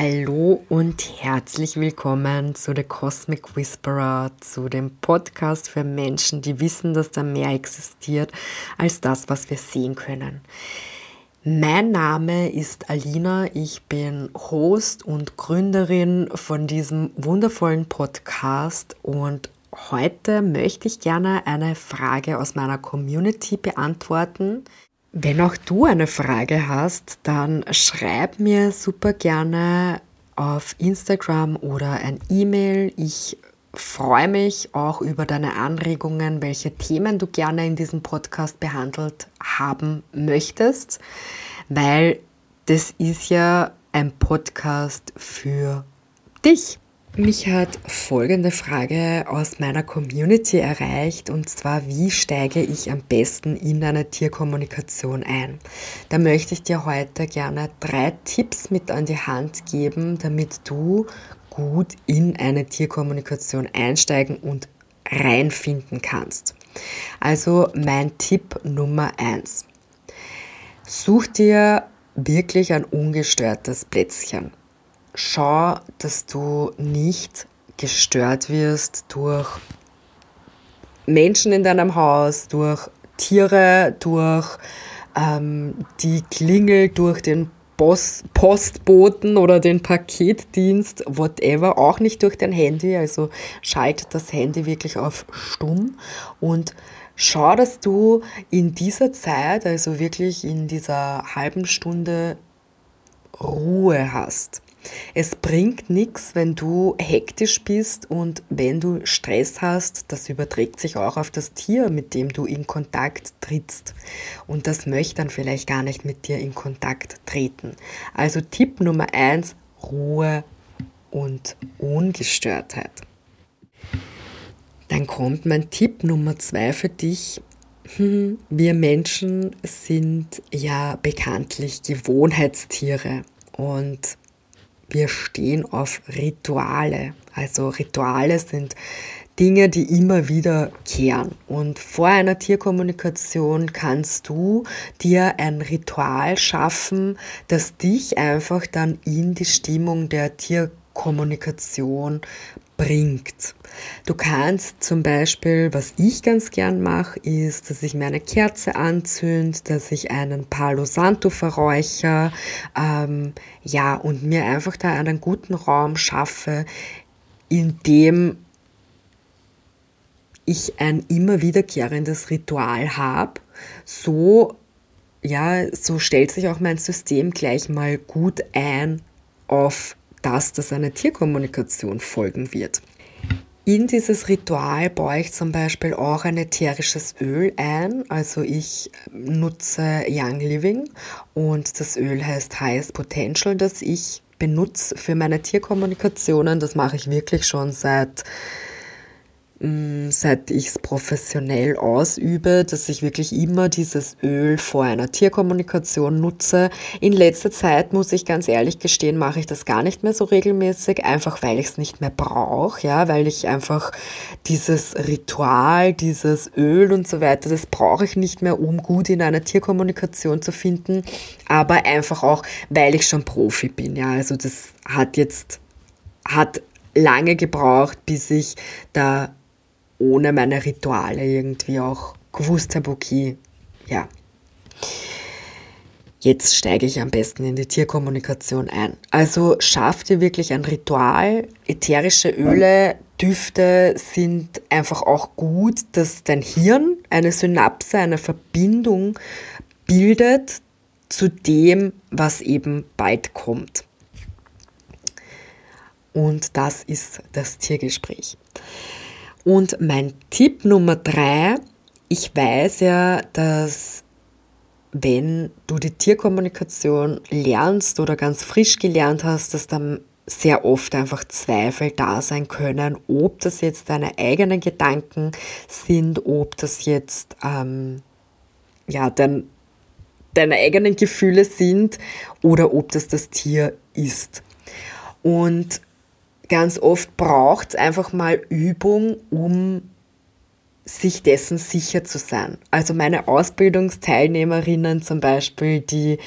Hallo und herzlich willkommen zu The Cosmic Whisperer, zu dem Podcast für Menschen, die wissen, dass da mehr existiert als das, was wir sehen können. Mein Name ist Alina, ich bin Host und Gründerin von diesem wundervollen Podcast und heute möchte ich gerne eine Frage aus meiner Community beantworten. Wenn auch du eine Frage hast, dann schreib mir super gerne auf Instagram oder ein E-Mail. Ich freue mich auch über deine Anregungen, welche Themen du gerne in diesem Podcast behandelt haben möchtest, weil das ist ja ein Podcast für dich. Mich hat folgende Frage aus meiner Community erreicht und zwar, wie steige ich am besten in eine Tierkommunikation ein? Da möchte ich dir heute gerne drei Tipps mit an die Hand geben, damit du gut in eine Tierkommunikation einsteigen und reinfinden kannst. Also mein Tipp Nummer eins: Such dir wirklich ein ungestörtes Plätzchen schau, dass du nicht gestört wirst durch Menschen in deinem Haus, durch Tiere, durch ähm, die Klingel, durch den Post Postboten oder den Paketdienst, whatever, auch nicht durch dein Handy. Also schalt das Handy wirklich auf stumm und schau, dass du in dieser Zeit, also wirklich in dieser halben Stunde Ruhe hast. Es bringt nichts, wenn du hektisch bist und wenn du Stress hast, das überträgt sich auch auf das Tier, mit dem du in Kontakt trittst. Und das möchte dann vielleicht gar nicht mit dir in Kontakt treten. Also Tipp Nummer eins: Ruhe und Ungestörtheit. Dann kommt mein Tipp Nummer zwei für dich. Hm, wir Menschen sind ja bekanntlich Gewohnheitstiere und wir stehen auf Rituale. Also Rituale sind Dinge, die immer wieder kehren. Und vor einer Tierkommunikation kannst du dir ein Ritual schaffen, das dich einfach dann in die Stimmung der Tierkommunikation bringt. Du kannst zum Beispiel, was ich ganz gern mache, ist, dass ich mir eine Kerze anzünde, dass ich einen Palo Santo verräuche, ähm, ja, und mir einfach da einen guten Raum schaffe, in dem ich ein immer wiederkehrendes Ritual habe. So, ja, so stellt sich auch mein System gleich mal gut ein auf das, dass eine Tierkommunikation folgen wird. In dieses Ritual baue ich zum Beispiel auch ein ätherisches Öl ein. Also ich nutze Young Living und das Öl heißt Highest Potential, das ich benutze für meine Tierkommunikationen. Das mache ich wirklich schon seit seit ich es professionell ausübe, dass ich wirklich immer dieses Öl vor einer Tierkommunikation nutze. In letzter Zeit, muss ich ganz ehrlich gestehen, mache ich das gar nicht mehr so regelmäßig, einfach weil ich es nicht mehr brauche, ja, weil ich einfach dieses Ritual, dieses Öl und so weiter, das brauche ich nicht mehr, um gut in einer Tierkommunikation zu finden, aber einfach auch, weil ich schon Profi bin, ja, also das hat jetzt, hat lange gebraucht, bis ich da ohne meine Rituale irgendwie auch gewusst habe, okay, ja, jetzt steige ich am besten in die Tierkommunikation ein. Also schaff dir wirklich ein Ritual. Ätherische Öle, Düfte sind einfach auch gut, dass dein Hirn eine Synapse, eine Verbindung bildet zu dem, was eben bald kommt. Und das ist das Tiergespräch. Und mein Tipp Nummer drei, ich weiß ja, dass wenn du die Tierkommunikation lernst oder ganz frisch gelernt hast, dass dann sehr oft einfach Zweifel da sein können, ob das jetzt deine eigenen Gedanken sind, ob das jetzt ähm, ja, dein, deine eigenen Gefühle sind oder ob das das Tier ist. Und ganz oft braucht es einfach mal Übung, um sich dessen sicher zu sein. Also meine Ausbildungsteilnehmerinnen zum Beispiel, die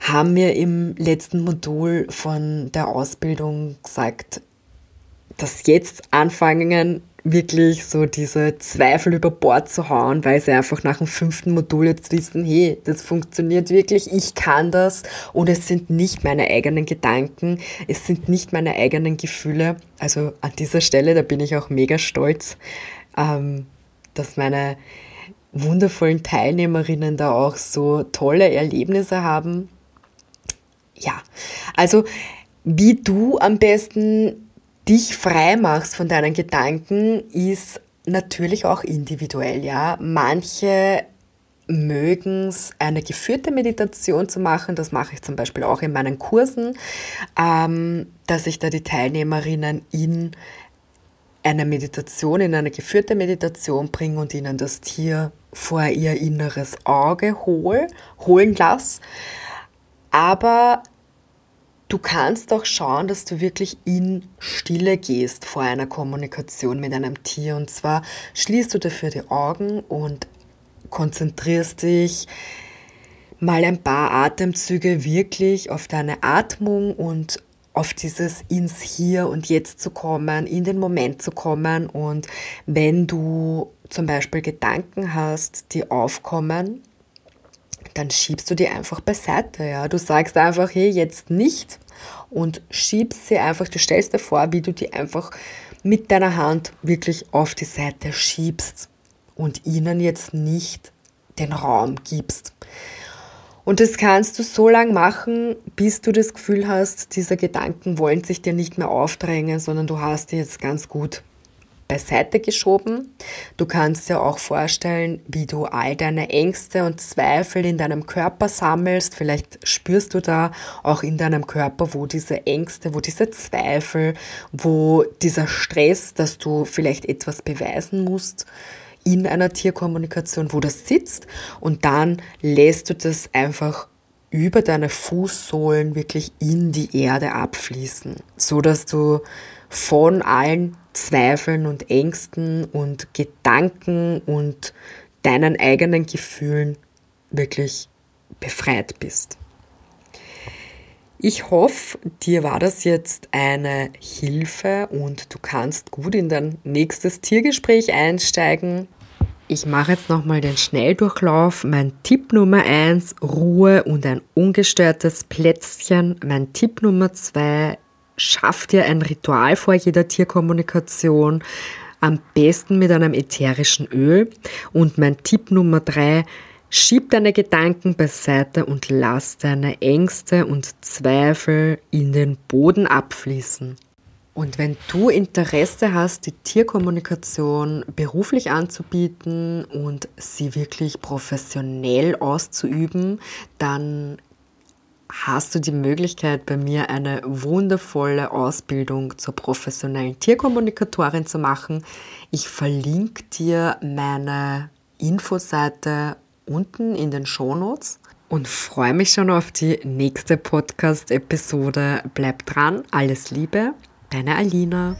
haben mir im letzten Modul von der Ausbildung gesagt, dass jetzt anfangen, wirklich so diese Zweifel über Bord zu hauen, weil sie einfach nach dem fünften Modul jetzt wissen, hey, das funktioniert wirklich, ich kann das und es sind nicht meine eigenen Gedanken, es sind nicht meine eigenen Gefühle. Also an dieser Stelle, da bin ich auch mega stolz, ähm, dass meine wundervollen Teilnehmerinnen da auch so tolle Erlebnisse haben. Ja, also wie du am besten dich frei machst von deinen Gedanken, ist natürlich auch individuell, ja. Manche mögen es, eine geführte Meditation zu machen. Das mache ich zum Beispiel auch in meinen Kursen, ähm, dass ich da die Teilnehmerinnen in eine Meditation, in eine geführte Meditation bringe und ihnen das Tier vor ihr inneres Auge hol, holen lasse. Aber du kannst auch schauen, dass du wirklich in Stille gehst vor einer Kommunikation mit einem Tier. Und zwar schließt du dafür die Augen und konzentrierst dich mal ein paar Atemzüge wirklich auf deine Atmung und auf dieses ins Hier und Jetzt zu kommen, in den Moment zu kommen. Und wenn du zum Beispiel Gedanken hast, die aufkommen, dann schiebst du die einfach beiseite. Ja? Du sagst einfach, hey, jetzt nicht und schiebst sie einfach, du stellst dir vor, wie du die einfach mit deiner Hand wirklich auf die Seite schiebst und ihnen jetzt nicht den Raum gibst. Und das kannst du so lange machen, bis du das Gefühl hast, diese Gedanken wollen sich dir nicht mehr aufdrängen, sondern du hast die jetzt ganz gut beiseite geschoben. Du kannst dir auch vorstellen, wie du all deine Ängste und Zweifel in deinem Körper sammelst. Vielleicht spürst du da auch in deinem Körper, wo diese Ängste, wo diese Zweifel, wo dieser Stress, dass du vielleicht etwas beweisen musst, in einer Tierkommunikation, wo das sitzt und dann lässt du das einfach über deine Fußsohlen wirklich in die Erde abfließen, so dass du von allen Zweifeln und Ängsten und Gedanken und deinen eigenen Gefühlen wirklich befreit bist. Ich hoffe, dir war das jetzt eine Hilfe und du kannst gut in dein nächstes Tiergespräch einsteigen. Ich mache jetzt nochmal den Schnelldurchlauf. Mein Tipp Nummer 1, Ruhe und ein ungestörtes Plätzchen. Mein Tipp Nummer 2, schaff dir ein Ritual vor jeder Tierkommunikation, am besten mit einem ätherischen Öl. Und mein Tipp Nummer drei, schieb deine Gedanken beiseite und lass deine Ängste und Zweifel in den Boden abfließen. Und wenn du Interesse hast, die Tierkommunikation beruflich anzubieten und sie wirklich professionell auszuüben, dann hast du die Möglichkeit, bei mir eine wundervolle Ausbildung zur professionellen Tierkommunikatorin zu machen. Ich verlinke dir meine Infoseite unten in den Shownotes und freue mich schon auf die nächste Podcast-Episode. Bleib dran, alles Liebe, deine Alina.